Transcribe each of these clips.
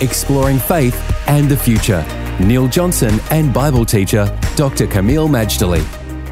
exploring faith and the future. Neil Johnson and Bible teacher Dr. Kameel Majdali.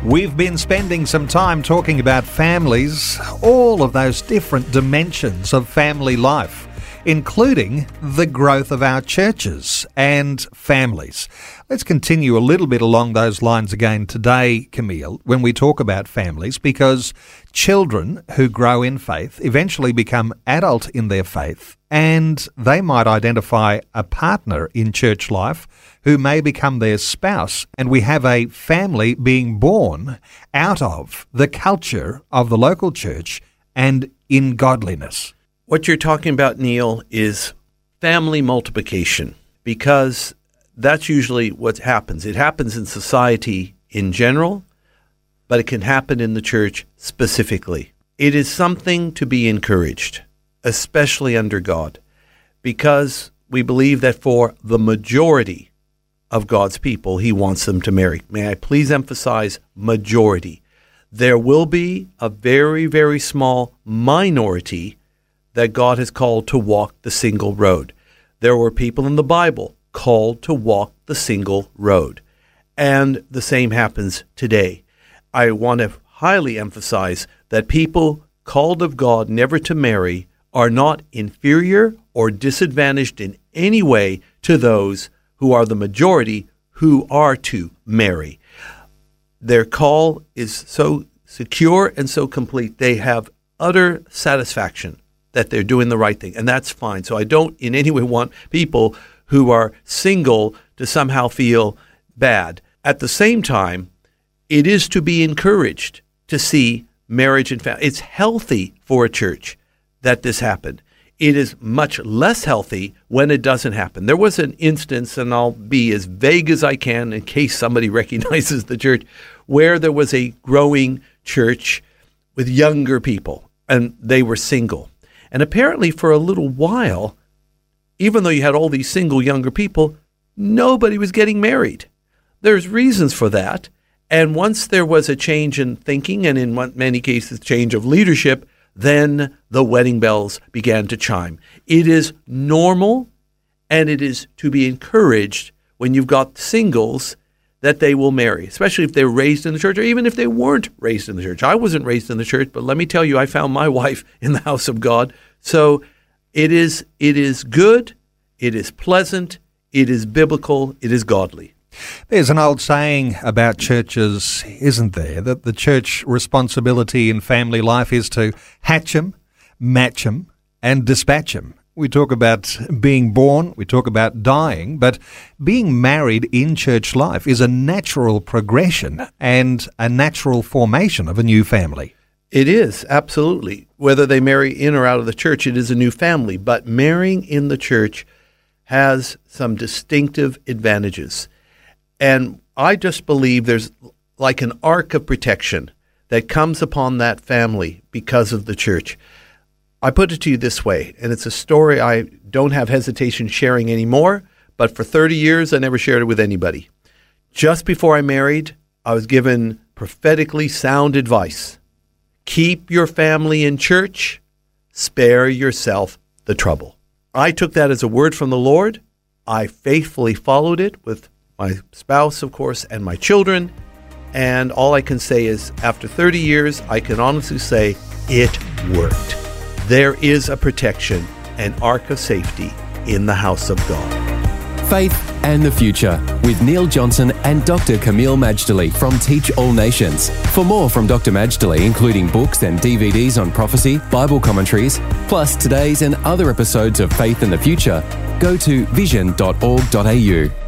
We've been spending some time talking about families, all of those different dimensions of family life including the growth of our churches and families. Let's continue a little bit along those lines again today, Kameel, when we talk about families, because children who grow in faith eventually become adult in their faith and they might identify a partner in church life who may become their spouse. And we have a family being born out of the culture of the local church and in godliness. What you're talking about, Neil, is family multiplication because that's usually what happens. It happens in society in general, but it can happen in the church specifically. It is something to be encouraged, especially under God, because we believe that for the majority of God's people, He wants them to marry. May I please emphasize majority? There will be a very, very small minority that God has called to walk the single road. There were people in the Bible called to walk the single road. And the same happens today. I want to highly emphasize that people called of God never to marry are not inferior or disadvantaged in any way to those who are the majority who are to marry. Their call is so secure and so complete, they have utter satisfaction that they're doing the right thing, and that's fine. So I don't in any way want people who are single to somehow feel bad. At the same time, it is to be encouraged to see marriage and family. It's healthy for a church that this happened. It is much less healthy when it doesn't happen. There was an instance, and I'll be as vague as I can in case somebody recognizes the church, where there was a growing church with younger people, and they were single. And apparently, for a little while, even though you had all these single younger people, nobody was getting married. There's reasons for that. And once there was a change in thinking, and in many cases, change of leadership, then the wedding bells began to chime. It is normal and it is to be encouraged when you've got singles that they will marry, especially if they're raised in the church or even if they weren't raised in the church. I wasn't raised in the church, but let me tell you, I found my wife in the house of God. So it is it is good, it is pleasant, it is biblical, it is godly. There's an old saying about churches, isn't there, that the church responsibility in family life is to hatch them, match them, and dispatch them. We talk about being born, we talk about dying, but being married in church life is a natural progression and a natural formation of a new family. It is, absolutely. Whether they marry in or out of the church, it is a new family. But marrying in the church has some distinctive advantages. And I just believe there's like an arc of protection that comes upon that family because of the church. I put it to you this way, and it's a story I don't have hesitation sharing anymore, but for 30 years I never shared it with anybody. Just before I married, I was given prophetically sound advice. Keep your family in church, spare yourself the trouble. I took that as a word from the Lord. I faithfully followed it with my spouse, of course, and my children. And all I can say is, after 30 years, I can honestly say it worked. There is a protection, an ark of safety in the house of God. Faith and the Future with Neil Johnson and Dr. Kameel Majdali from Teach All Nations. For more from Dr. Majdali, including books and DVDs on prophecy, Bible commentaries, plus today's and other episodes of Faith and the Future, go to vision.org.au.